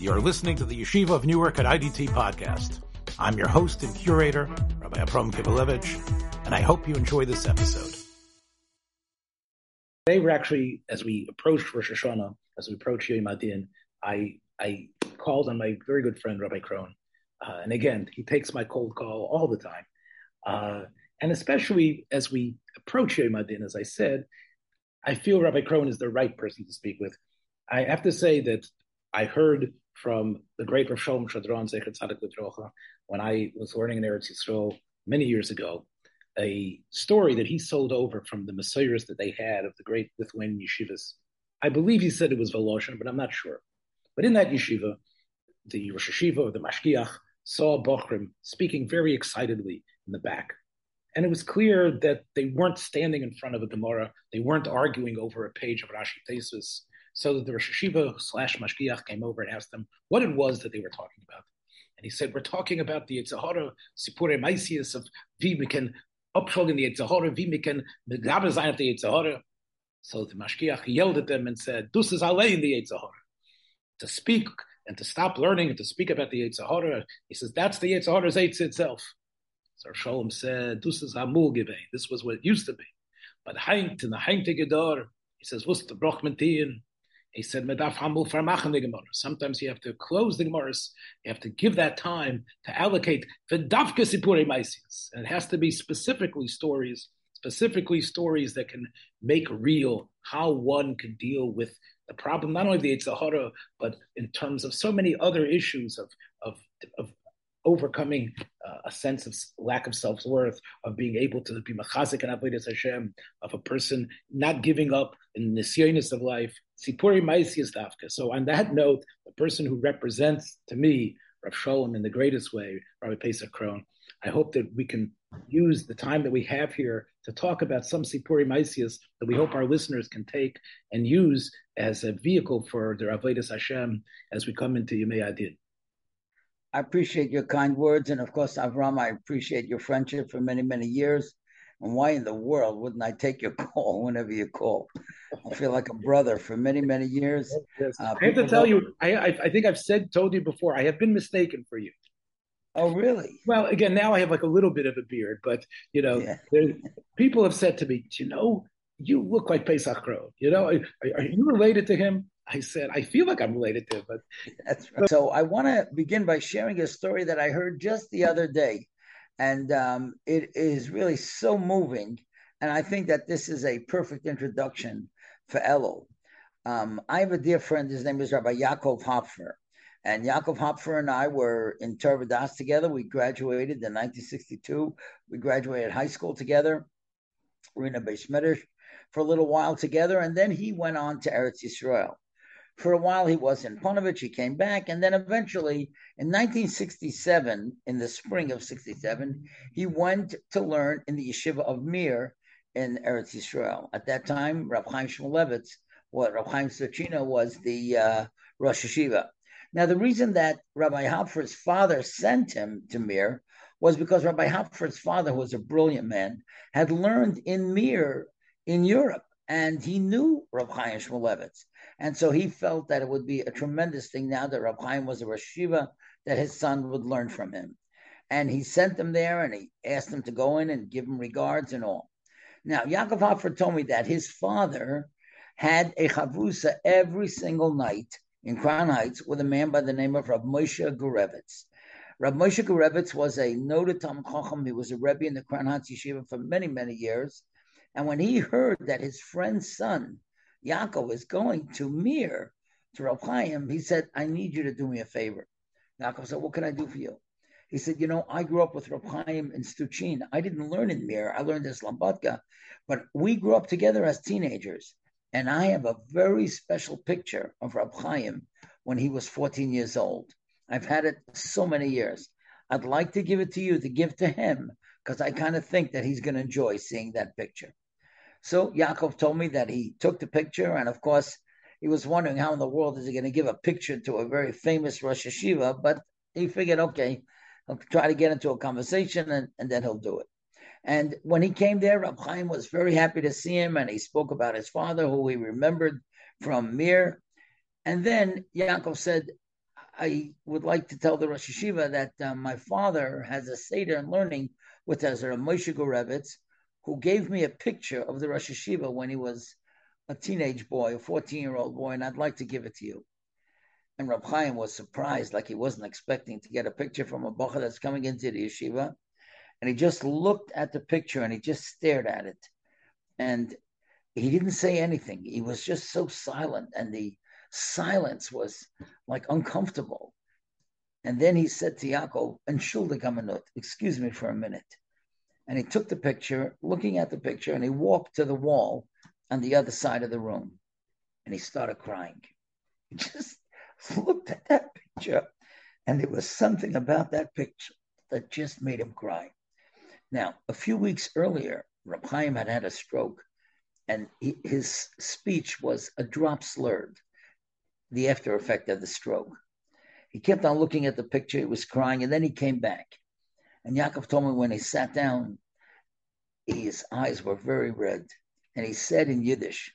You're listening to the Yeshiva of Newark at IDT podcast. I'm your host and curator, Rabbi Abram Kibalevich, and I hope you enjoy this episode. Today we're actually, as we approach Rosh Hashanah, as we approach Yom Adin, I, I called on my very good friend, Rabbi Krohn. Uh, and again, he takes my cold call all the time. Uh, and especially as we approach Yom Adin, as I said, I feel Rabbi Krohn is the right person to speak with. I have to say that I heard from the great Rav Shalom Schwadron Zecher Tzadik L'Trocha when I was learning in Eretz Yisrael many years ago, a story that he sold over from the Messiahs that they had of the great Lithuanian yeshivas. I believe he said it was Voloshin, but I'm not sure. But in that yeshiva, the Rosh Yeshiva or the Mashgiach saw Bochrim speaking very excitedly in the back. And it was clear that they weren't standing in front of a Gemara. They weren't arguing over a page of Rashi Tesis. So that the Rosh Yeshiva slash Mashgiach came over and asked them what it was that they were talking about. And he said, We're talking about the Yetzer Hara Sipure Maisius of we can the Yetzer Hara, we can of the Yetzer Hara. So the Mashgiach yelled at them and said, Dus is allein the Yetzer Hara. To speak and to stop learning and to speak about the Yetzer Hara, he says, That's the Yetzer Hara's Eitz itself. So Shalom said, Dus is Hamul This was what it used to be. But Haint in the Gedor, he says, What's the Brochmantian? He said, Sometimes you have to close the Gemaras. You have to give that time to allocate for Dafka Sipure Maisias. And it has to be specifically stories, specifically stories that can make real how one can deal with the problem, not only the Yetzer Hara, but in terms of so many other issues of, of, of overcoming uh, a sense of lack of self worth, of being able to be machazik and avodas Hashem, of a person not giving up in the nisyonis of life. Sipuri. So, on that note, the person who represents to me Rav Shalom in the greatest way, Rabbi Pesach Krohn, I hope that we can use the time that we have here to talk about some Sipuri Maisias that we hope our listeners can take and use as a vehicle for their Avodas Hashem as we come into Yemei Adin. I appreciate your kind words. And of course, Avram, I appreciate your friendship for many, many years. And why in the world wouldn't I take your call whenever you call? I feel like a brother for many, many years. Yes. Uh, I have to tell you, I, I, I think I've said, told you before, I have been mistaken for you. Oh, really? Well, again, now I have like a little bit of a beard, but you know, yeah. people have said to me, you know, you look like Pesach Krohn. You know, are, are you related to him? I said, I feel like I'm related to, but that's right. So I want to begin by sharing a story that I heard just the other day, and um, it is really so moving. And I think that this is a perfect introduction for Elul. Um, I have a dear friend. His name is Rabbi Yaakov Hopfer. And Yaakov Hopfer and I were in Torah together. We graduated in 1962. We graduated high school together. We were in a Beis Medrash for a little while together, and then he went on to Eretz Yisrael. For a while, he was in Ponevezh. He came back, and then eventually, in 1967, in the spring of '67, he went to learn in the yeshiva of Mir in Eretz Yisrael. At that time, Rav Chaim Shmulevitz, what Rav Chaim Sochina was the uh, Rosh Yeshiva. Now, the reason that Rabbi Hopfer's father sent him to Mir was because Rabbi Hopfer's father, who was a brilliant man, had learned in Mir in Europe, and he knew Rav Chaim Shmulevitz. And so he felt that it would be a tremendous thing now that Rab Chaim was a Rosh Yeshiva that his son would learn from him. And he sent them there and he asked them to go in and give him regards and all. Now, Yaakov Hopfer told me that his father had a chavrusa every single night in Crown Heights with a man by the name of Rav Moshe Gurevitz. Rav Moshe Gurevitz was a noted Tam Chacham. He was a Rebbe in the Crown Heights Yeshiva for many, many years. And when he heard that his friend's son Yaakov is going to Mir, to Rav Chaim, he said, I need you to do me a favor. Yaakov said, What can I do for you? He said, You know, I grew up with Rav Chaim in Stuchin. I didn't learn in Mir, I learned in Slobodka, but we grew up together as teenagers. And I have a very special picture of Rav Chaim when he was 14 years old. I've had it so many years. I'd like to give it to you to give to him because I kind of think that he's going to enjoy seeing that picture. So Yaakov told me that he took the picture, and of course, he was wondering how in the world is he going to give a picture to a very famous Rosh Yeshiva, but he figured, okay, I'll try to get into a conversation and, and then he'll do it. And when he came there, Rab Chaim was very happy to see him, and he spoke about his father, who he remembered from Mir. And then Yaakov said, I would like to tell the Rosh Yeshiva that uh, my father has a Seder in learning with Ezra Moshe Gurevitz, who gave me a picture of the Rosh Yeshiva when he was a teenage boy, a 14 year old boy, and I'd like to give it to you. And Rab Chaim was surprised, like he wasn't expecting to get a picture from a bacha that's coming into the yeshiva. And he just looked at the picture and he just stared at it. And he didn't say anything. He was just so silent. And the silence was like uncomfortable. And then he said to Yaakov, and Shulda Kamanut, excuse me for a minute. And he took the picture, looking at the picture, and he walked to the wall on the other side of the room. And he started crying. He just looked at that picture, and there was something about that picture that just made him cry. Now, a few weeks earlier, Chaim had had a stroke, and he, his speech was a drop slurred, the after effect of the stroke. He kept on looking at the picture, he was crying, and then he came back. And Yaakov told me when he sat down, his eyes were very red. And he said in Yiddish,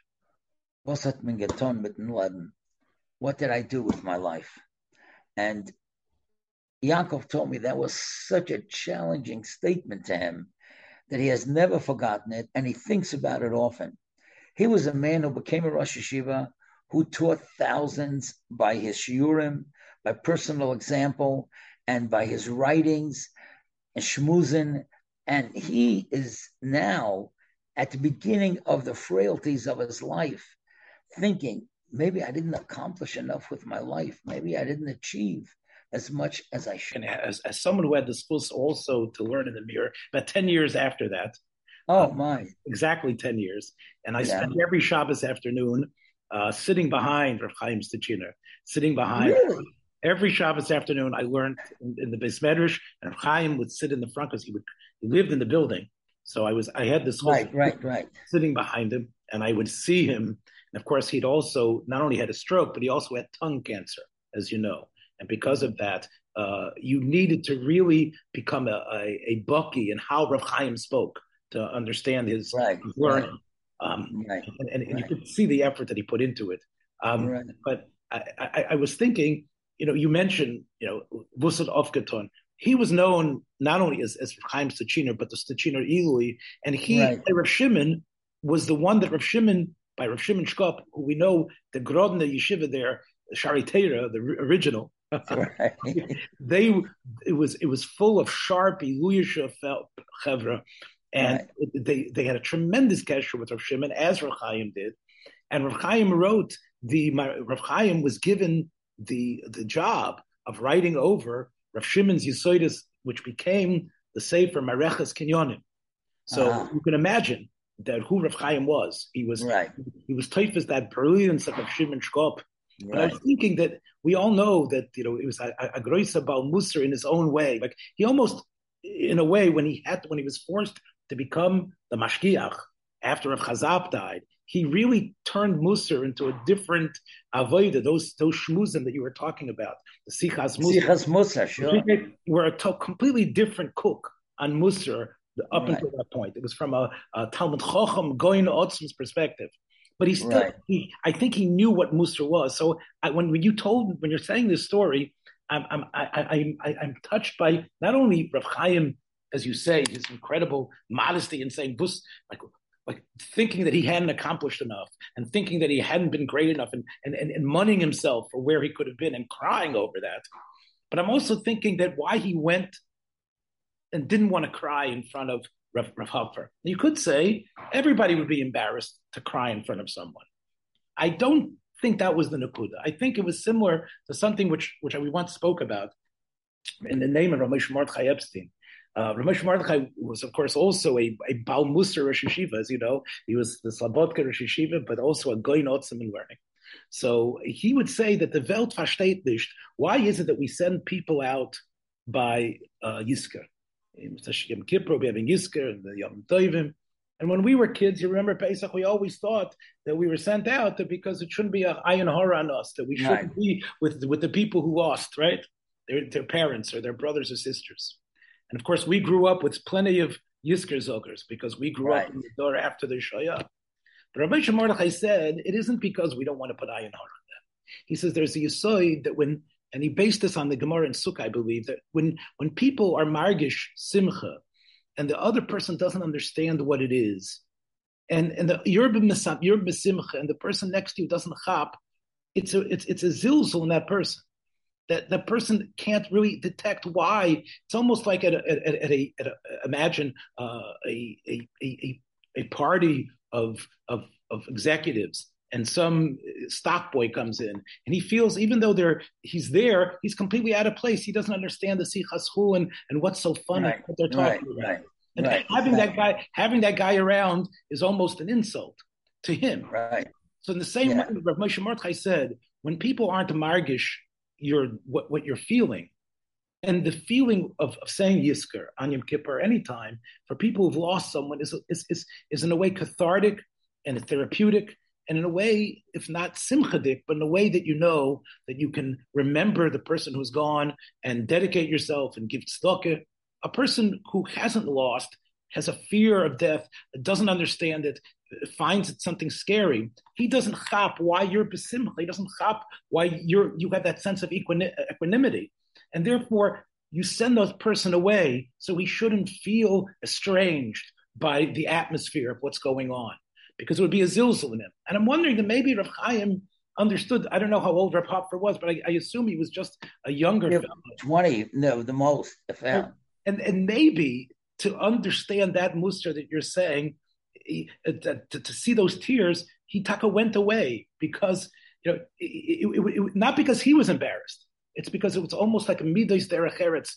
dem What did I do with my life? And Yaakov told me that was such a challenging statement to him that he has never forgotten it and he thinks about it often. He was a man who became a Rosh Yeshiva, who taught thousands by his shiurim, by personal example, and by his writings and shmuzin. And he is now at the beginning of the frailties of his life, thinking, maybe I didn't accomplish enough with my life. Maybe I didn't achieve as much as I should. And as, as someone who had the schools also to learn in the mirror, about 10 years after that. Oh, um, my. Exactly 10 years. And I yeah. spent every Shabbos afternoon uh, sitting behind Rav Chaim Stichiner, sitting behind. Really? Every Shabbos afternoon, I learned in, in the Beis Medrash, and Chaim would sit in the front because he would he lived in the building. So I was I had this right, right, right, sitting behind him, and I would see him. And of course, he'd also not only had a stroke, but he also had tongue cancer, as you know. And because of that, uh, you needed to really become a, a, a Bucky in how Rav Chaim spoke to understand his, right, learning. Right. Um, right, and, and, and you could see the effort that he put into it. Um, but I, I, I, was thinking, you know, you mentioned, you know, Vusat Ofgaton he was known not only as, as Chaim Stachiner, but the Stachiner Ilui. And he, right. Rav Shimon, was the one that Rav Shimon, by Rav Shimon Shkop, who we know the Grodna Yeshiva there, Shari Teira, the original, right. they it was it was full of sharp Iluyisha chevra, and right. it, they they had a tremendous gesture with Rav Shimon as Rav Chaim did, and Rav Chaim wrote the Rav Chaim was given the the job of writing over Rav Shimon's Yisoidis, which became the Sefer Mareches Kinyonim. So uh-huh. you can imagine that who Rav Chaim was. He was right. He was typhus that brilliance of Rav Shimon Shkop. Right. But I was thinking that we all know that you know it was a, a Groisa Bal Musar in his own way. Like he almost, in a way, when he had when he was forced to become the Mashgiach after Rav Chazab died, he really turned Musar into a different avoida, those those shmuzim that you were talking about, the sichas Musar. Sichas Musar, sure. Were a to- completely different cook on Musar up right. until that point. It was from a, a Talmud Chochem Goyin Otzum's perspective. But he still, right. he, I think he knew what Musar was. So I, when, when you told, when you're saying this story, I'm, I'm, I, I, I'm touched by not only Rav Chaim, as you say, his incredible modesty in saying, Bus, like, like thinking that he hadn't accomplished enough and thinking that he hadn't been great enough and, and, and, and moneying himself for where he could have been and crying over that. But I'm also thinking that why he went and didn't want to cry in front of Rav, Rav Hopfer. You could say everybody would be embarrassed to cry in front of someone. I don't think that was the Nakuda. I think it was similar to something which, which we once spoke about in the name of Ramesh Mordechai Epstein. Uh, Ramesh Mordechai was, of course, also a, a Baal Musar Rosh Yeshiva, as you know. He was the Slobodka Rosh Yeshiva, but also a Goy Notzim in learning. So he would say that the Welt versteht nicht. Why is it that we send people out by uh, Yisker? Yom Kippur, we having Yisker and the Yom Tovim. And when we were kids, you remember Pesach, we always thought that we were sent out because it shouldn't be a ayin hara on us, that we shouldn't right. be with, with the people who lost, right? Their, their parents or their brothers or sisters. And of course, we grew up with plenty of Yisker Zogers because we grew right. up in the door after the Shoyah. But Rabbi Mordechai said it isn't because we don't want to put ayin hara on them. He says there's a yisoid that when and he based this on the Gemara and Sukkah, I believe, that when when people are margish simcha, and the other person doesn't understand what it is, and and the you're you're besimcha, and the person next to you doesn't chop, it's a it's it's a zilzul in that person. That the person can't really detect why. It's almost like at a, at, at a, at a imagine uh, a, a a a party of of of executives and some stock boy comes in and he feels even though they're he's there he's completely out of place he doesn't understand the sichas and and what's so funny right, what they're talking right, about right. And right, having that guy, having that guy around is almost an insult to him. Right. So in the same yeah. way, Rav Moshe Mordechai said, when people aren't margish, you're what, what you're feeling, and the feeling of, of saying Yisker on Yom Kippur anytime for people who've lost someone is, is is is in a way cathartic and therapeutic, and in a way, if not simchadik, but in a way that you know that you can remember the person who's gone and dedicate yourself and give tzedakah. A person who hasn't lost has a fear of death, doesn't understand it, finds it something scary. He doesn't chop why you're besimcha. He doesn't chop why you're you have that sense of equanimity, and therefore you send that person away so he shouldn't feel estranged by the atmosphere of what's going on, because it would be a zilzul in him. And I'm wondering that maybe Rav Chaim understood. I don't know how old Rav Hopfer was, but I, I, assume he was just a younger yeah. Twenty, no, the most. And and maybe to understand that muster that you're saying, uh, to, to, see those tears, he taka went away because you know it, it, it, not because he was embarrassed. It's because it was almost like a midos derecheretz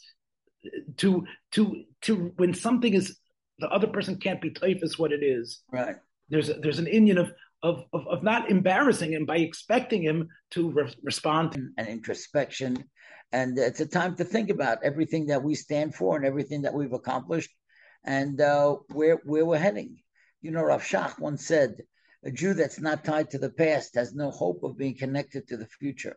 to to to when something is the other person can't be typhus what it is. Right. There's a, there's an Indian of of, of, of not embarrassing him by expecting him to re- respond. And introspection and it's a time to think about everything that we stand for and everything that we've accomplished and uh, where where we're heading. You know, Rav Shach once said, "A Jew that's not tied to the past has no hope of being connected to the future."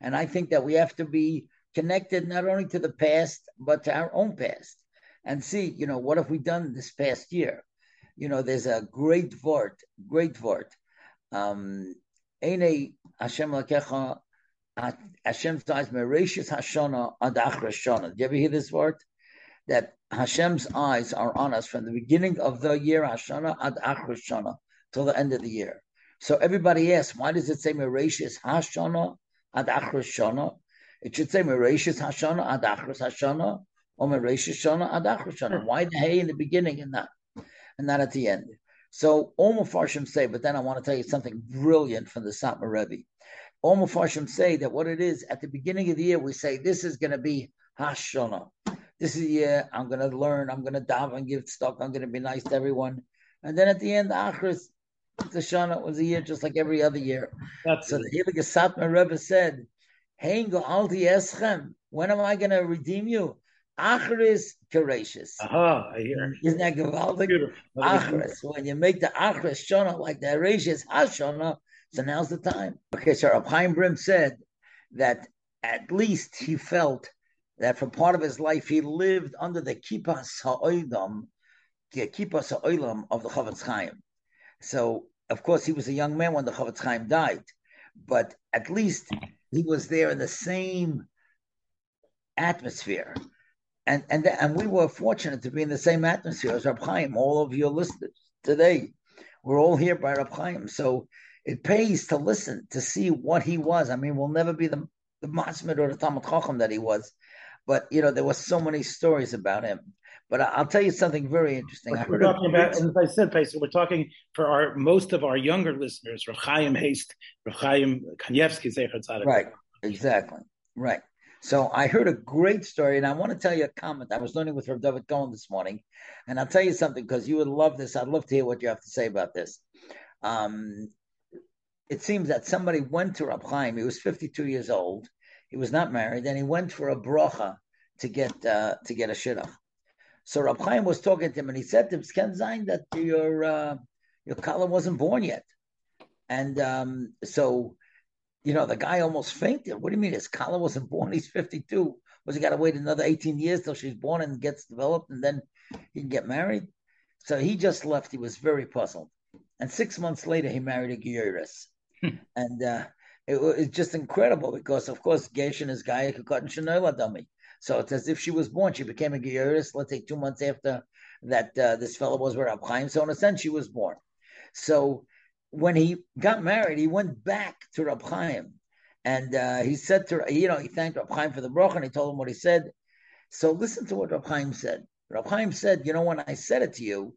And I think that we have to be connected not only to the past but to our own past and see, you know, what have we done this past year? You know, there's a great vort, great vort. Um, Hashem lakecha Hashem says Mereshis Hashana ad Shana. Do you ever hear this word? That Hashem's eyes are on us from the beginning of the year Hashana ad Shana till the end of the year. So everybody asks, why does it say Mereshis Hashana ad Shana? It should say Mereshis Hashana ad Hashana or Mereshis Shana ad Shana. Why the hay in the beginning and not and not at the end? So all Mepharshim say, but then I want to tell you something brilliant from the Satmar Rebbe all Mepharshim say that what it is at the beginning of the year, we say this is going to be Hashana. This is the year I'm going to learn, I'm going to daven and give stock, I'm going to be nice to everyone. And then at the end, the Achris, the Shana was a year just like every other year. That's so it. the Satmar Rebbe said, Hey, go alti eschem. When am I going to redeem you? Achris Kerashis. Aha, I hear. Isn't that gewaltig? Achris. When you make the Achris Shana like the Erashis Hashana, so now's the time. Okay, so Rab Chaim Brim said that at least he felt that for part of his life he lived under the kippas ha'olam, the kippas ha'olam of the Chofetz Chaim. So of course he was a young man when the Chofetz Chaim died, but at least he was there in the same atmosphere. And and and we were fortunate to be in the same atmosphere as Rab Chaim. All of your listeners today, we're all here by Rab Chaim. So it pays to listen to see what he was. I mean, we'll never be the the Masmid or the Talmud Chacham that he was, but you know there were so many stories about him. But I'll tell you something very interesting. We're talking about, as I said, Paisa, we're talking for our most of our younger listeners, Rav Chaim Haste, Rav Chaim Kanievsky, Right, exactly, right. So I heard a great story, and I want to tell you a comment. I was learning with Rav David Cohen this morning, and I'll tell you something because you would love this. I'd love to hear what you have to say about this. Um, it seems that somebody went to Rab Chaim. He was 52 years old. He was not married, and he went for a bracha to get uh, to get a shidduch. So Rab Chaim was talking to him, and he said to him, "Ken that your uh, your kala wasn't born yet." And um, so, you know, the guy almost fainted. What do you mean his kala wasn't born? He's 52. Was he got to wait another 18 years till she's born and gets developed, and then he can get married? So he just left. He was very puzzled. And six months later, he married a Geiris. Hmm. and uh, it, was just incredible because, of course, Gershon is Gaia Kukot Shanola dummy. So it's as if she was born. She became a Geiris, let's say two months after that uh, this fellow was with Rab Chaim. So in a sense, she was born. So when he got married, he went back to Rab Chaim. And uh, he said to, you know, he thanked Rab Chaim for the bracha and he told him what he said. So listen to what Rab Chaim said. Rab Chaim said, you know, when I said it to you,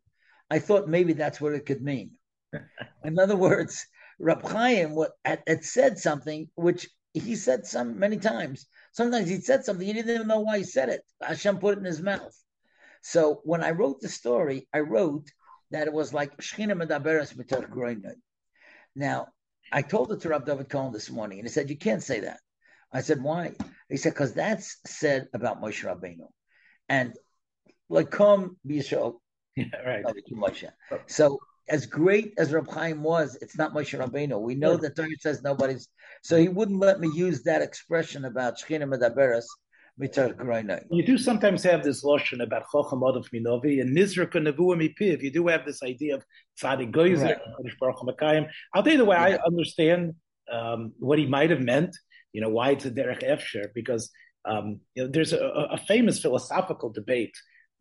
I thought maybe that's what it could mean. In other words, Rab Chaim had, had said something which he said some many times. Sometimes he said something he didn't even know why he said it. Hashem put it in his mouth. So when I wrote the story, I wrote that it was like Shechina Medaberes B'Tech Now, I told it to Rav David Cohen this morning, and he said, You can't say that. I said, Why? He said, Because that's said about Moshe Rabbeinu. And like, come, be Yeah, right. Much. So as great as Reb Chaim was, it's not Moshe Rabbeinu. We know that Torah says nobody's. So he wouldn't let me use that expression about Shechina Medaberes you do sometimes have this lotion about Chochem Adolf Minovi and Nizrak and Nevuah Mipiv. You do have this idea of Tzadik Goizer, right. I'll tell you the way yeah. I understand um, what he might have meant. You know why it's a derech efsher because um, you know, there's a, a, famous philosophical debate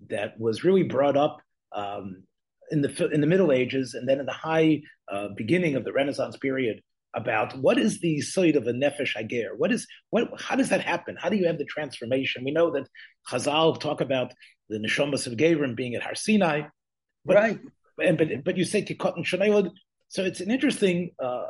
that was really brought up um, in the in the Middle Ages and then in the high uh, beginning of the Renaissance period about what is the side of a nefesh ager? What is what? How does that happen? How do you have the transformation? We know that Chazal talk about the neshamas of Gavrim being at Har Sinai, but, right? And but but you say kikot and shanayod. So it's an interesting uh,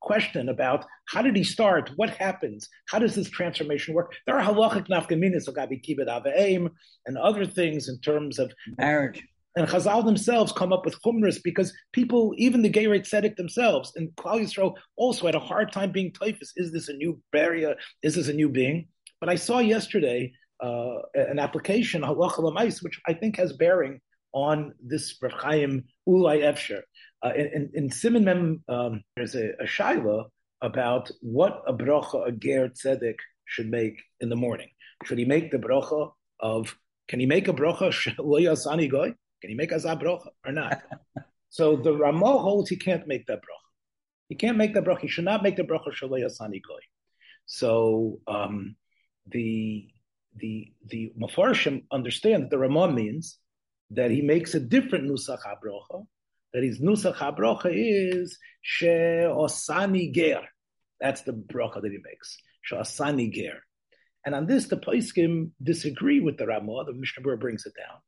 question about how did he start? What happens? How does this transformation work? There are halachic nafkaminis of Gabi Kibbut and other things in terms of marriage and Chazal themselves come up with chumras because people, even the Gereit Tzedek themselves, and Klal Yisrael also had a hard time being typhus. Is this a new barrier? Is this a new being? But I saw yesterday uh, an application, Halacha which I think has bearing on this Rav Chaim Ulai Efsher. Uh, in, in Simon Mem, um, there's a, a shaila about what a bracha a Ger Tzedek should make in the morning. Should he make the bracha of, can he make a bracha lo yasani goy? Can he make a zabrocha or not? so the Ramah holds he can't make that bracha. He can't make the bracha. He should not make the bracha shalei asani goy. So um, the the the Mefarshim understand that the Ramah means that he makes a different nusach habrocha. That his nusach habrocha is she osani ger. That's the bracha that he makes. She osani ger. And on this, the Paiskim disagree with the Ramah. The Mishnah Berurah brings it down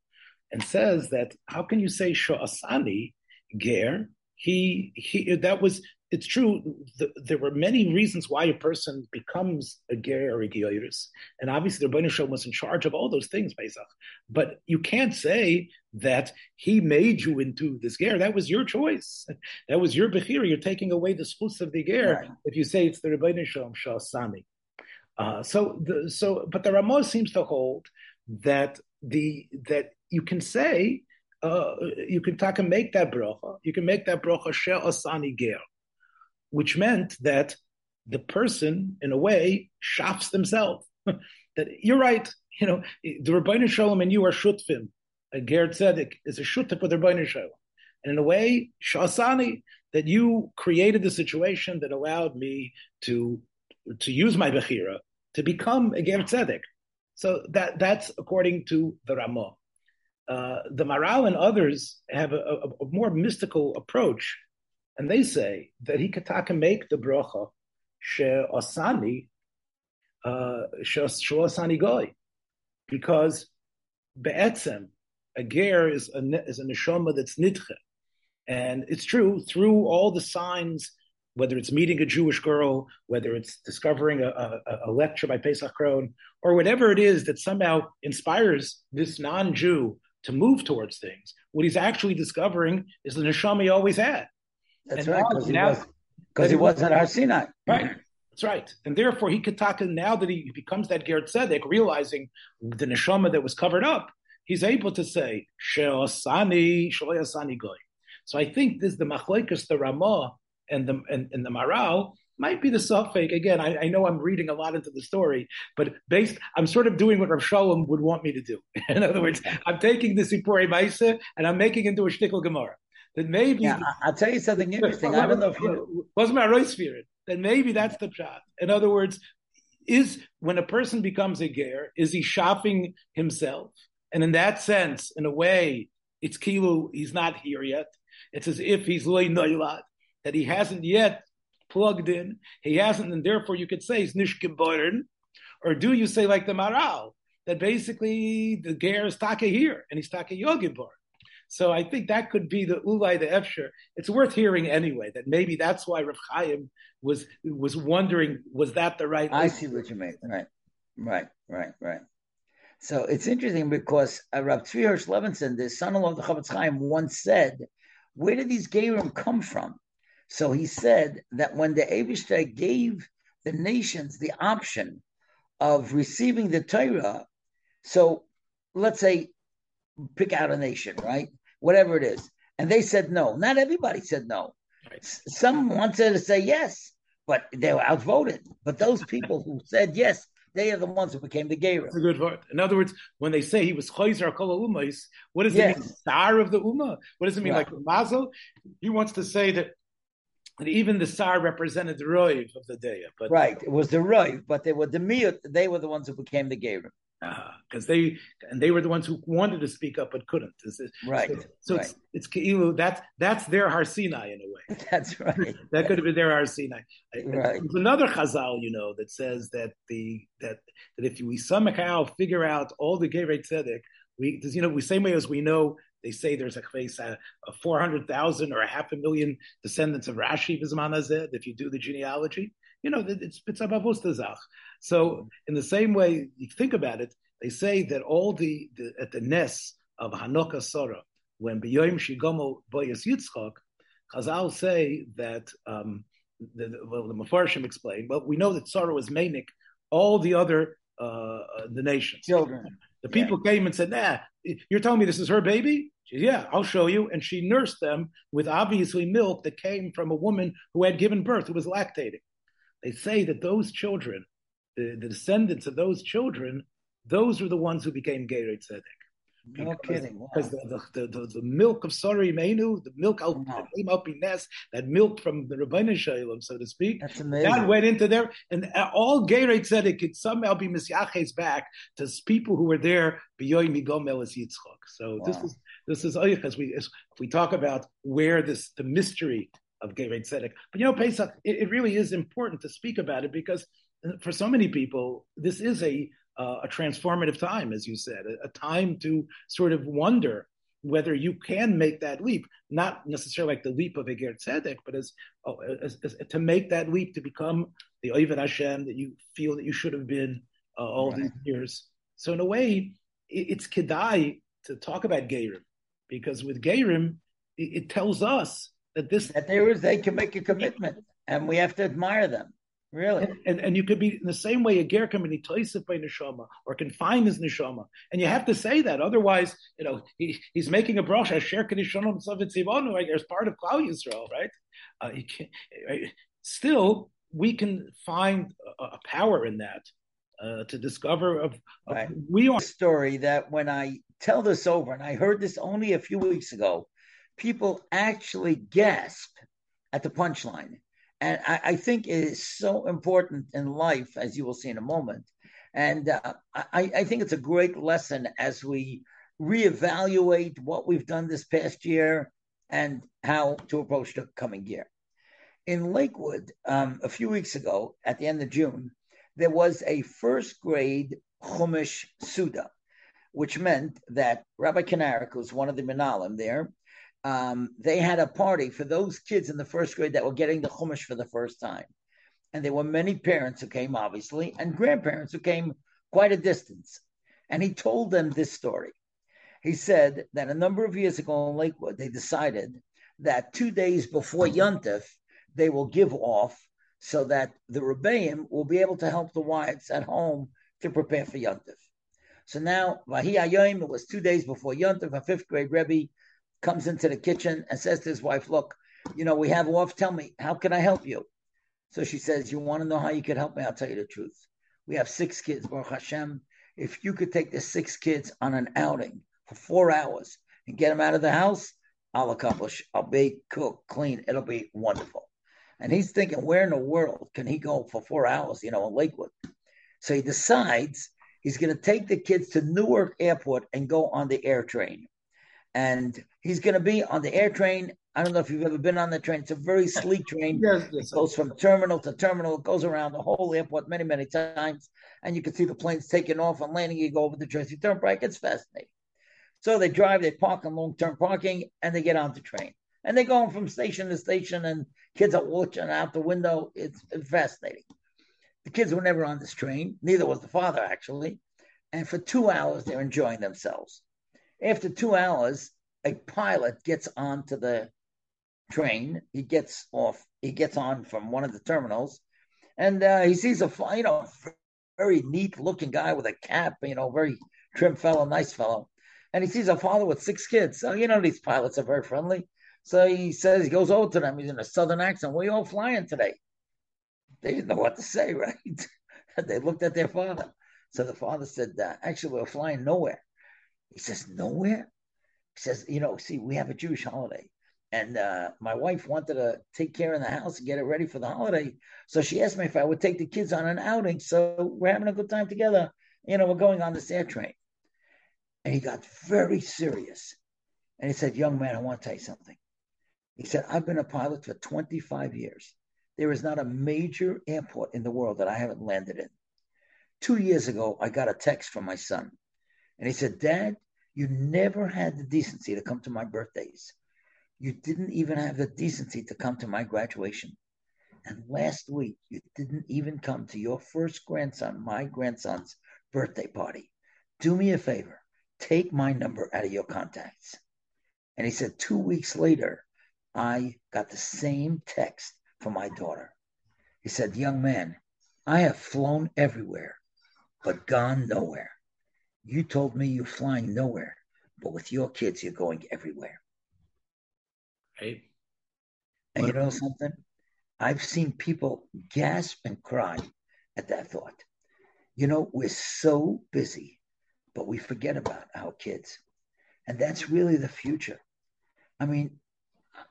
and says that how can you say Shoasani Ger? He he that was it's true. The, there were many reasons why a person becomes a ger or a geiris, and obviously the Rebbeinu was in charge of all those things, Pesach. But you can't say that he made you into this ger. That was your choice. That was your bechira. You're taking away the spus of the ger right. if you say it's the Rebbeinu Shalom Shasani. Uh, so the so, but the Ramos seems to hold that the that you can say uh, you can taka make that bracha. You can make that bracha she asani ger, which meant that the person, in a way, shafts themselves. that you're right. You know, the Rabbeinu Shalom and you are shutfim. A ger tzedek is a shutf with the Rabbeinu Shalom, and in a way, shasani that you created the situation that allowed me to to use my bechira to become a ger tzedek. So that that's according to the Ramah. Uh, the Maharal and others have a, a, a, more mystical approach, and they say that he can make the bracha she osani uh, she goy, because be'etzem a ger is a is a neshama that's nitche, and it's true through all the signs whether it's meeting a Jewish girl, whether it's discovering a, a, a, lecture by Pesach Krohn, or whatever it is that somehow inspires this non-Jew to move towards things, what he's actually discovering is the neshama he always had. That's and right, because he, was, he, wasn't Har Sinai. Right. That's right. And therefore, he could talk, now that he becomes that Ger Tzedek, realizing the neshama that was covered up, he's able to say, Sheosani, Shoyasani Goy. So I think this is the Machlekes, the Ramah, and the and, and the Maharal might be the suffix. Again, I, I, know I'm reading a lot into the story, but based, I'm sort of doing what Rav Shalom would want me to do. In other words, I'm taking the Sipurei Maisa and I'm making into a shtickle Gemara. that maybe yeah, I'll tell you something interesting. I don't know if you wasn't my right spirit. Then maybe that's the shot. In other words, is when a person becomes a ger, is he shopping himself? And in that sense, in a way, it's kilu. He's not here yet. It's as if he's loy noilat that he hasn't yet plugged in. He hasn't, and therefore you could say he's nishkim Or do you say like the Maharal that basically the ger is taka here and he's taka yogibor? So I think that could be the ulai the efsher. It's worth hearing anyway. That maybe that's why Rav Chaim was was wondering was that the right? I see what you mean. Right, right, right, right. So it's interesting because uh, Rav Tzvi Hirsch Levinson, the son-in-law of the Chofetz Chaim, once said, "Where did these Gerim come from?" So he said that when the Eibushter gave the nations the option of receiving the Torah, so let's say pick out a nation, right? Whatever it is. And they said no. Not everybody said no. Right. Some wanted to say yes, but they were outvoted. But those people who said yes, they are the ones who became the Gerim. That's a good word. In other words, when they say he was Chayzer Kol Umais, what does yes. it mean? Star of the Ummah? What does it mean? Right. Like Mazel? He wants to say that and even the Sar represented the Roiv of the day. But right, it was the Roiv, but they were the Miyut. They were the ones who became the Gerim. Because uh, they and they were the ones who wanted to speak up but couldn't. It's, right. So, so right. it's it's that's that's their Har Sinai in a way. That's right. that could have been their Har Sinai. Right. There's another Chazal, you know, that says that the that that if we somehow figure out all the Gerei Tzedek, we you know we same way as we know they say there's a case a, a 400,000 or a half a million descendants of Rashi Vizman if you do the genealogy. You know, it's Pitzabavustazach. So, in the same way, you think about it, they say that all the, the at the Ness of Hanukkah Sora, when B'yoyim Shigomo Boyas Yitzchok, Chazal say that, um, the, the, well, the Mefarshim explain, but we know that Sora was Manik, all the other uh, the nations. Children. The people yeah. came and said, "Nah, you're telling me this is her baby?" She said, "Yeah, I'll show you." And she nursed them with obviously milk that came from a woman who had given birth, who was lactating. They say that those children, the, the descendants of those children, those were the ones who became Gerei Tzedek. No kidding. Wow. Because the, the, the, the, milk of Sari Menu, the milk out wow. Ness, that milk from the Rabbeinu Shalom, so to speak, That's amazing. that went into there, and all Gerei said it could somehow be Misyaches back to people who were there beyond Migomel as Yitzchok. So wow. this is this is as we as we talk about where this the mystery of Gerei Tzedek. But you know, Pesach, it, it really is important to speak about it because for so many people, this is a uh, a transformative time, as you said, a, a, time to sort of wonder whether you can make that leap, not necessarily like the leap of a Ger Tzedek, but as, oh, as, as, to make that leap to become the Oivet Hashem that you feel that you should have been uh, all right. these years. So in a way, it, it's kedai to talk about Gerim, because with Gerim, it, it tells us that this that there is they can make a commitment, and we have to admire them. Really? And, and, and, you could be in the same way a ger can be toisif by neshama or can find his neshama. And you have to say that. Otherwise, you know, he, he's making a brosh, as sher kadishonom tzavit right? As part of Klal Yisrael, right? Uh, he can, right? Still, we can find a, a power in that uh, to discover of, of right. we are. Story that when I tell this over, and I heard this only a few weeks ago, people actually gasp at the punchline and I, I, think it is so important in life, as you will see in a moment. And uh, I, I, think it's a great lesson as we reevaluate what we've done this past year and how to approach the coming year. In Lakewood, um, a few weeks ago, at the end of June, there was a first grade Chumash Suda, which meant that Rabbi Kanarik, who's one of the Minalim there, um, they had a party for those kids in the first grade that were getting the Chumash for the first time. And there were many parents who came, obviously, and grandparents who came quite a distance. And he told them this story. He said that a number of years ago in Lakewood, they decided that two days before Yontif, they will give off so that the Rebbeim will be able to help the wives at home to prepare for Yontif. So now, Vahi it was two days before Yontif, a fifth grade Rebbe comes into the kitchen and says to his wife, Look, you know, we have off. Tell me, how can I help you? So she says, You want to know how you could help me? I'll tell you the truth. We have six kids, Baruch Hashem. If you could take the six kids on an outing for four hours and get them out of the house, I'll accomplish. I'll bake, cook, clean. It'll be wonderful. And he's thinking, where in the world can he go for four hours, you know, in Lakewood? So he decides he's going to take the kids to Newark Airport and go on the air train. And he's going to be on the air train. I don't know if you've ever been on the train. It's a very sleek train. yes, yes, it goes from terminal to terminal. It goes around the whole airport many, many times. And you can see the planes taking off and landing. You go over the Jersey Turnpike. It's fascinating. So they drive, they park in long term parking, and they get on the train. And they're going from station to station, and kids are watching out the window. It's, it's fascinating. The kids were never on this train, neither was the father, actually. And for two hours, they're enjoying themselves. After two hours, a pilot gets onto the train. He gets off, he gets on from one of the terminals, and uh, he sees a, you know, very neat looking guy with a cap, you know, very trim fellow, nice fellow and he sees a father with six kids. So you know these pilots are very friendly. So he says he goes over to them. He's in a southern accent. Where you all flying today? They didn't know what to say, right? they looked at their father. So the father said, uh, "Actually, we're flying nowhere." He says, "Nowhere." Says, "You know, see, we have a Jewish holiday." And uh, my wife wanted to take care of the house and get it ready for the holiday. So she asked me if I would take the kids on an outing. So we're having a good time together. You know, we're going on this air train. And he got very serious. And he said, Young man, I want to tell you something. He said, I've been a pilot for 25 years. There is not a major airport in the world that I haven't landed in. Two years ago, I got a text from my son. And he said, Dad, you never had the decency to come to my birthdays. You didn't even have the decency to come to my graduation. And last week, you didn't even come to your first grandson, my grandson's birthday party. Do me a favor take my number out of your contacts. And he said, two weeks later, I got the same text from my daughter. He said, Young man, I have flown everywhere, but gone nowhere. You told me you're flying nowhere, but with your kids, you're going everywhere. Right. And you know something? I've seen people gasp and cry at that thought. You know, we're so busy but we forget about our kids. And that's really the future. I mean,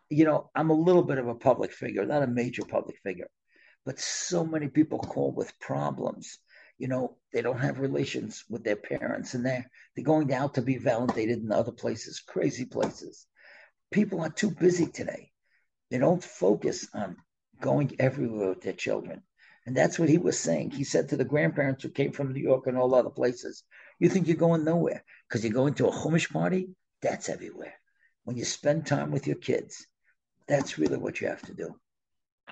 you know, I'm a little bit of a public figure, not a major public figure, but so many people call with problems. You know, they don't have relations with their parents and they're, they're going out to be validated in other places, crazy places. People are too busy today. They don't focus on going everywhere with their children. And that's what he was saying. He said to the grandparents who came from New York and all other places, You think you're going nowhere because you're going to a Chumash party? That's everywhere. When you spend time with your kids, that's really what you have to do.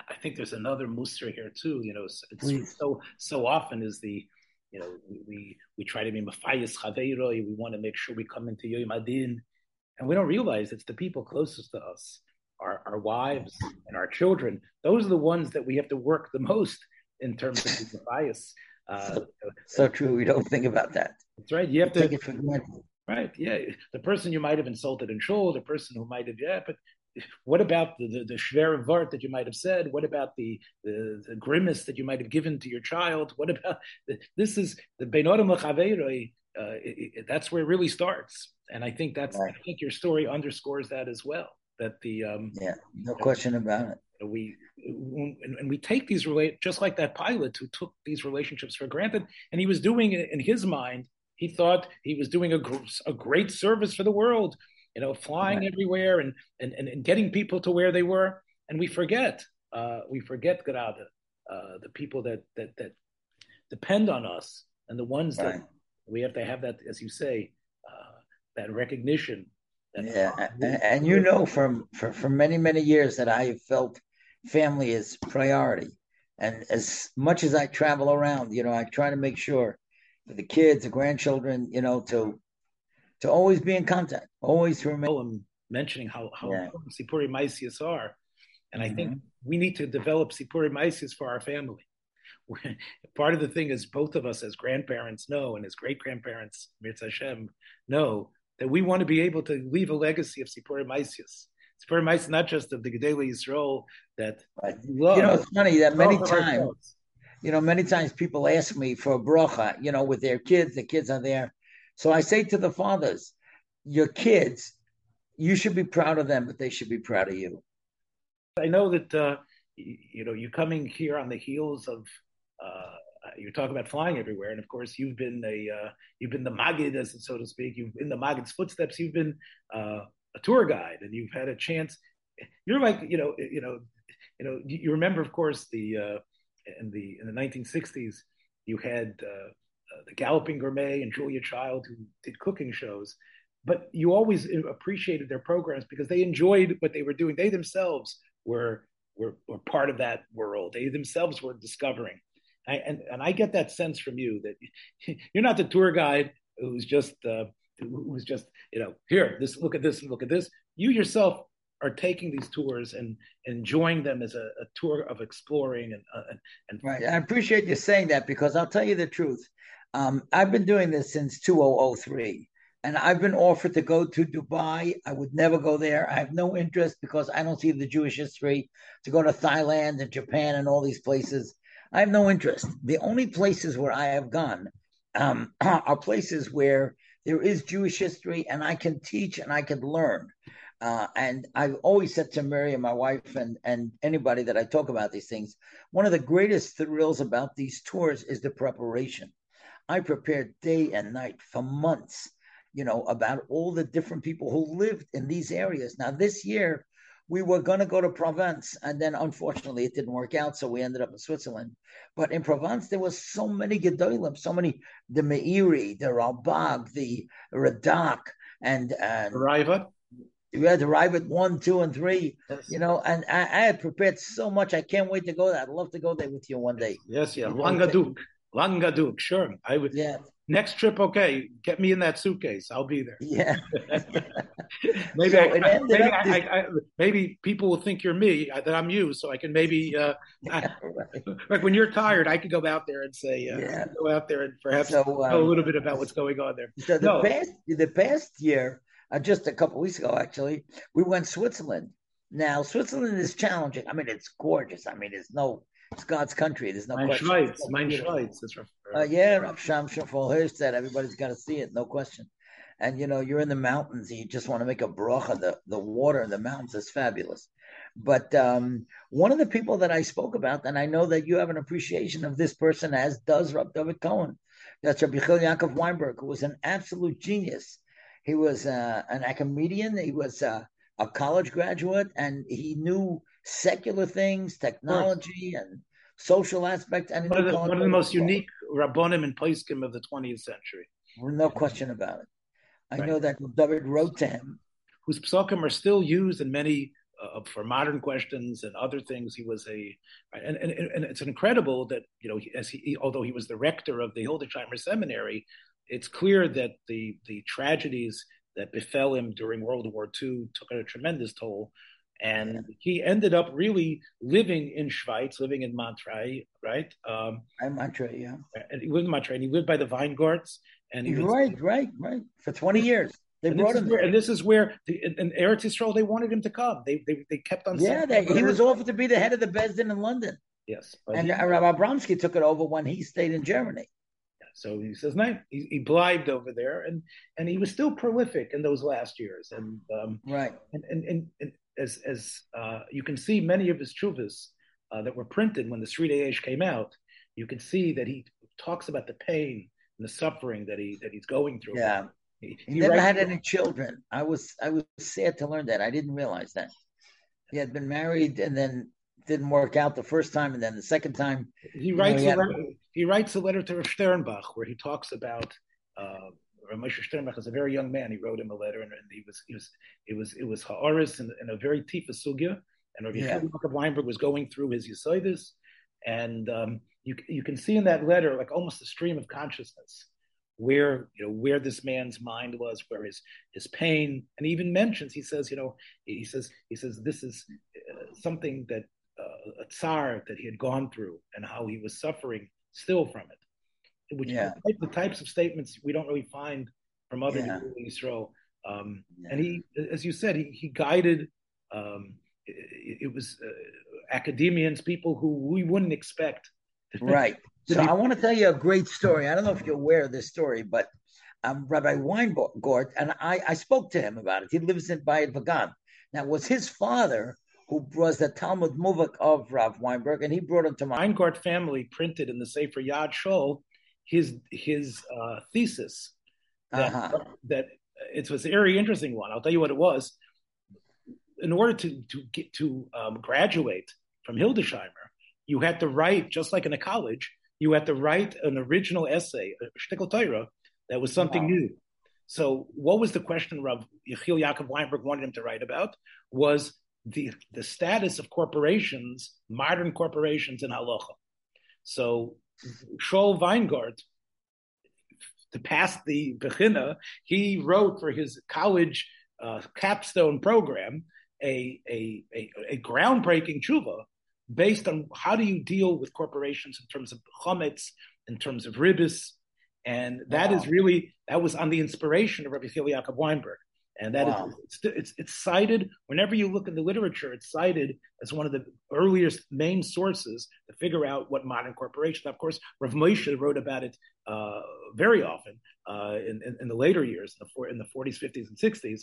I think there's another muster here too. You know, it's so so often is the you know we we, we try to be mafayis chaveiroi. We want to make sure we come into Yom Adin, and we don't realize it's the people closest to us, our our wives and our children. Those are the ones that we have to work the most in terms of the bias. Uh, so, so, true. We don't think about that. That's right. You have to take it for granted. Right. Yeah. The person you might have insulted in shul, the person who might have, yeah, but what about the, the, the schwer word that you might have said? What about the, the, the, grimace that you might have given to your child? What about the, this is the Benodim uh, that's where it really starts. And I think that's, right. I think your story underscores that as well. That the, um, yeah, no question about it we and we take these relate just like that pilot who took these relationships for granted and he was doing it in his mind he thought he was doing a, a great service for the world you know flying right. everywhere and, and and getting people to where they were and we forget uh, we forget Grada, uh, the people that that that depend on us and the ones right. that we have to have that as you say uh, that recognition that yeah and, and you know from for, for many many years that i have felt family is priority. And as much as I travel around, you know, I try to make sure for the kids, the grandchildren, you know, to to always be in contact, always remain. I'm mentioning how how yeah. important Sipuri Maisius are, and mm-hmm. I think we need to develop Sipuri Maisius for our family. Part of the thing is both of us as grandparents know, and as great grandparents, Mirz Hashem, know that we want to be able to leave a legacy of Sipuri Maisius very nice, not just of the Gedele Yisrael that right. love. You know, it's funny that many times, you know, many times people ask me for a bracha, you know, with their kids, the kids are there. So I say to the fathers, your kids, you should be proud of them, but they should be proud of you. I know that uh, you know you coming here on the heels of uh, you're talking about flying everywhere, and of course you've been a uh, you've been the magid, as so to speak. You've in the magid's footsteps. You've been uh, a tour guide, and you've had a chance. You're like you know you know you know you remember of course the uh, in the in the 1960s you had uh, the Galloping Gourmet and Julia Child who did cooking shows, but you always appreciated their programs because they enjoyed what they were doing. They themselves were were, were part of that world. They themselves were discovering. I, and and I get that sense from you that you're not the tour guide who's just uh, who's just you know here this look at this look at this. You yourself are taking these tours and enjoying them as a, a tour of exploring and, uh, and, and right. I appreciate you saying that because I'll tell you the truth. Um, I've been doing this since 2003 and I've been offered to go to Dubai. I would never go there. I have no interest because I don't see the Jewish history to go to Thailand and Japan and all these places. I have no interest. The only places where I have gone um, are places where there is Jewish history and I can teach and I can learn. Uh, and I've always said to Miriam, my wife, and, and anybody that I talk about these things, one of the greatest thrills about these tours is the preparation. I prepared day and night for months you know, about all the different people who lived in these areas. Now, this year, we were going to go to Provence, and then unfortunately it didn't work out, so we ended up in Switzerland. But in Provence, there was so many Gedolim, so many the Meiri, the Ralbag, the Radak, and and Raavad. You had to arrive at one, two, and three. Yes. You know, and I, I, had prepared so much. I can't wait to go there. I'd love to go there with you one day. Yes, yeah, Languedoc, Languedoc. Sure, I would. Yeah, next trip, okay, get me in that suitcase. I'll be there. Yeah. maybe so I, maybe, I, I, maybe people will think you're me, uh, that I'm you, so I can maybe uh, yeah, right. like when you're tired, I could go out there and say, uh, yeah. go out there and perhaps so, um, know a little bit about what's going on there. So the no. past the past year, uh, just a couple weeks ago, actually, we went Switzerland. Now Switzerland is challenging. I mean, it's gorgeous. I mean, it's no it's God's country. There's no mein question. Schweiz, mein Schweiz. That's right. Uh, yeah, Rav Sham Shafal said everybody's got to see it, no question. And you know, you're in the mountains, and you just want to make a bracha. The the water in the mountains is fabulous. But um, one of the people that I spoke about, and I know that you have an appreciation of this person, as does Rav David Cohen. That's Rabbi Chil Yaakov Weinberg, who was an absolute genius. He was uh, an academician. He was uh, a college graduate, and he knew secular things, technology, and social aspects. And one of the, one of the most unique rabbonim and poskim of the 20th century. No question about it. I right. know that David wrote to him. Whose psalm are still used in many uh, for modern questions and other things. He was a, and, and, and it's incredible that, you know, as he, although he was the rector of the Hildesheimer Seminary, it's clear that the, the tragedies that befell him during World War II took a tremendous toll and he ended up really living in Schweiz, living in Montreux, right? Um, in Montreux, yeah. And he lived in Montreux, and he lived by the Weingarts. And he was, right, right, right, for twenty years. They brought him where, and this is where the, in Eretz Yisrael they wanted him to come. They they, they kept on. Saying. Yeah, they, he was offered to be the head of the Besdin in London. Yes, and he, Rabbi Abramsky took it over when he stayed in Germany. So he says, no, he, he blibed over there, and and he was still prolific in those last years, and um, right, and and, and, and as as uh, you can see, many of his chuvas uh, that were printed when the Seridei Eish came out, you can see that he talks about the pain and the suffering that he that he's going through. Yeah, he, he, he never had any children. I was I was sad to learn that. I didn't realize that he had been married and then didn't work out the first time, and then the second time he writes know, he, a letter, he, writes a letter to Sternbuch where he talks about. Uh, Moshe Sternbuch was a very young man. He wrote him a letter, and, and he was he was it was it was ha'aris and, and a very tifa sugya. And Rabbi yeah. of Weinberg was going through his yisoidis, and um, you you can see in that letter like almost a stream of consciousness where you know where this man's mind was, where his his pain, and he even mentions he says you know he says he says this is uh, something that uh, a tsar that he had gone through and how he was suffering still from it which yeah. the types of statements we don't really find from other yeah. people in Israel. Um, yeah. And he, as you said, he, he guided. Um, it, it, was uh, academians, people who we wouldn't expect. right. So I want to tell you a great story. I don't know if you're aware of this story, but um, Rabbi Weingart, and I, I spoke to him about it. He lives in Bayit Vagan. Now, it was his father who was the Talmud Muvak of Rav Weinberg, and he brought him to my Weingart family printed in the Sefer Yad Shaul his his uh, thesis that, uh-huh. that it was a very interesting one. I'll tell you what it was. In order to to get to um, graduate from Hildesheimer, you had to write just like in a college. You had to write an original essay, a shtickle Torah, that was something wow. new. So, what was the question Rav Yechiel Yaakov Weinberg wanted him to write about? Was the the status of corporations, modern corporations in halacha. So, Shaul Weingart, to pass the bechina, he wrote for his college uh, capstone program a, a, a, a groundbreaking tshuva based on how do you deal with corporations in terms of chametz, in terms of ribis, and that wow. is really that was on the inspiration of Rabbi Yaakov Weinberg. And that wow. is, it's, it's, it's, cited whenever you look in the literature, it's cited as one of the earliest main sources to figure out what modern corporation. Of course, Rav Moshe wrote about it uh, very often uh, in, in, in, the later years, in the, in the 40s, 50s, and 60s.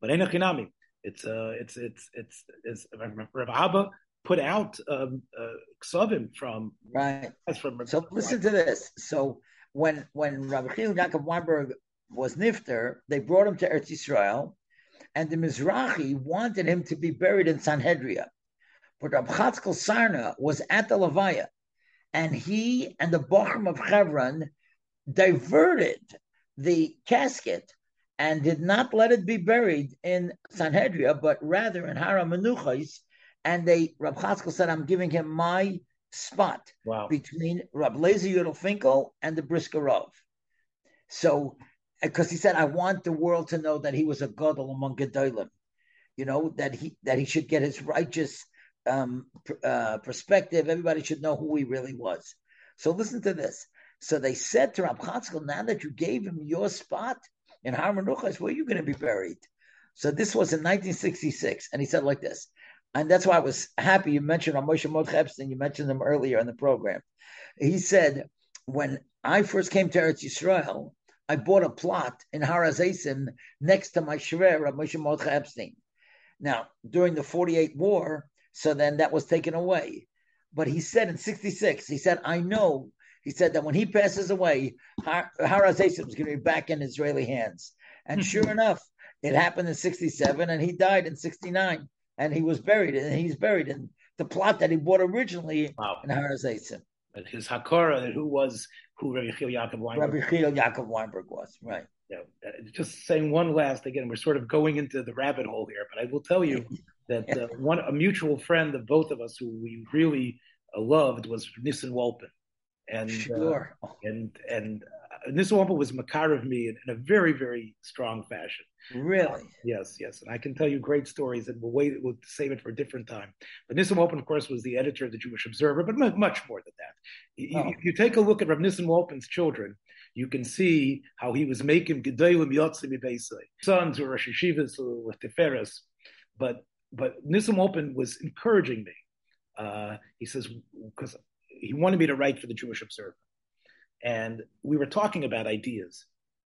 But Enochinami, it's, uh, it's, it's, it's, it's, Rav Abba put out um, uh, ksavim from right. From, so listen to this. So when when Rabbi Chil Yaakov Weinberg was nifter, they brought him to Eretz Israel, and the Mizrahi wanted him to be buried in Sanhedria. But Rabbi Chatzkel Sarna was at the Levaya, and he and the Bochum of Hebron diverted the casket and did not let it be buried in Sanhedria, but rather in Har HaMenuchos. And they, Rabbi Chatzkel said, I'm giving him my spot wow. between Rabbi Lezer Yudel Finkel and the Brisker Rav. So because he said, I want the world to know that he was a gadol among gedolim, you know, that he that he should get his righteous um, uh, perspective. Everybody should know who he really was. So listen to this. So they said to Rab Chatzkel, now that you gave him your spot in Har Menuchos, where are you going to be buried? So this was in 1966, and he said like this, and that's why I was happy you mentioned Moshe Mordechai Epstein. You mentioned him earlier in the program. He said, when I first came to Eretz Yisrael, I bought a plot in Har HaZeisim next to my Shver of Moshe Mordechai Epstein. Now, during the 48 war, so then that was taken away. But he said in 66, he said, I know, he said that when he passes away, Har HaZeisim is going to be back in Israeli hands. And hmm. sure enough, it happened in 67 and he died in 69 and he was buried and he's buried in the plot that he bought originally wow. in Har HaZeisim. His Hakara, who was who Rabbi Chil Yaakov Weinberg. Rabbi Chil Yaakov Weinberg was right. Yeah, uh, just saying one last again. We're sort of going into the rabbit hole here, but I will tell you that uh, one a mutual friend of both of us who we really uh, loved was Nissen Wolpin, and uh, and and uh, Wolpin was makar of me in, in, a very very strong fashion. Really? yes, yes, and I can tell you great stories, and we'll wait. We'll save it for a different time. But Nissen Wolpin, of course, was the editor of the Jewish Observer, but much more than that. You, oh. you take a look at Rav Nissen Wolpin's children, you can see how he was making gedolim yotzim sons or Rosh Yeshivas with Tiferes. But but Nissen Wolpin was encouraging me. Uh, he says because he wanted me to write for the Jewish Observer, and we were talking about ideas.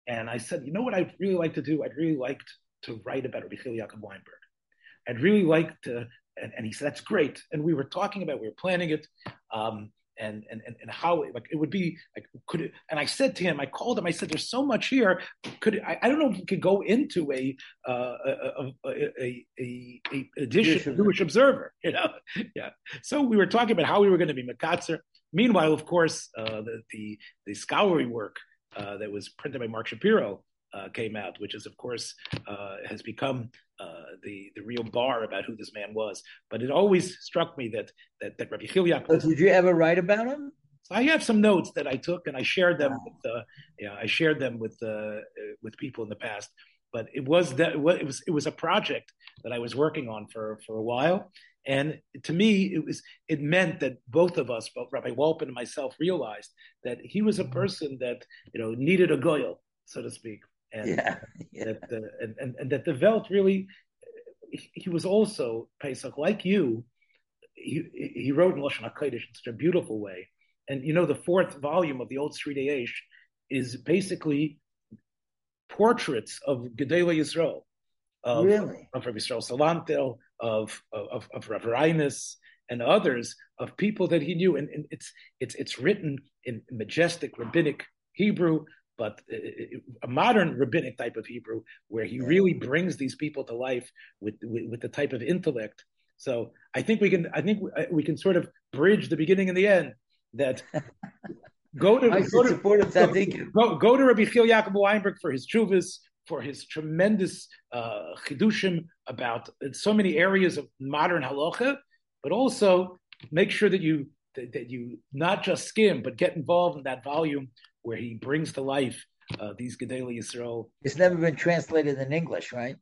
And I said, you know what I'd really like to do? I'd really like to write about Rabbi Yaakov Weinberg. I'd really like to, and, and, he said, that's great. And we were talking about, we were planning it. Um, and, and, and how it, like it would be like could it, and I said to him I called him I said there's so much here could it, I, I don't know if we could go into a uh, a, a, a, a, edition of Jewish Observer you know yeah so we were talking about how we were going to be Makatzer meanwhile of course uh, the, the the scholarly work uh, that was printed by Marc Shapiro uh, came out, which is, of course, uh, has become uh, the the real bar about who this man was. But it always struck me that that, that Rabbi Chilyak. Was, did you ever write about him? So I have some notes that I took and I shared them. Wow. With, uh, yeah, I shared them with uh, with people in the past. But it was that it was it was a project that I was working on for for a while, and to me, it was it meant that both of us, both Rabbi Wolpin and myself, realized that he was a mm-hmm. person that you know needed a goyal, so to speak, and yeah, yeah. that uh, and, and, and that the Welt really he was also Pesach like you. He he wrote in Lashon Hakodesh in such a beautiful way, and you know the fourth volume of the Old Sri is basically portraits of Gedele Yisrael, of, really? of Rabbi Yisrael Salanter, of, of, of Rav Reines, and others of people that he knew. And, and, it's, it's, it's written in majestic rabbinic Hebrew, but a modern rabbinic type of Hebrew, where he really brings these people to life with, with, with the type of intellect. So I think we can, I think we can sort of bridge the beginning and the end. That go to go to, go, go, go, to Rabbi Chil Yaakov Weinberg for his chuvas, for his tremendous uh, chidushim about so many areas of modern halacha, but also make sure that you that, that, you not just skim, but get involved in that volume where he brings to life uh, these Gedali Yisrael. It's never been translated in English, right?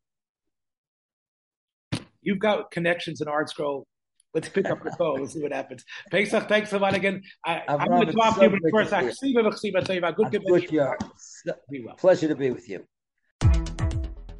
You've got connections in ArtScroll. Let's pick up the phone. We'll see what happens. Pesach, thanks a lot again. I, am going to talk to you, but first, I see you. Good, good. Pleasure to be with you.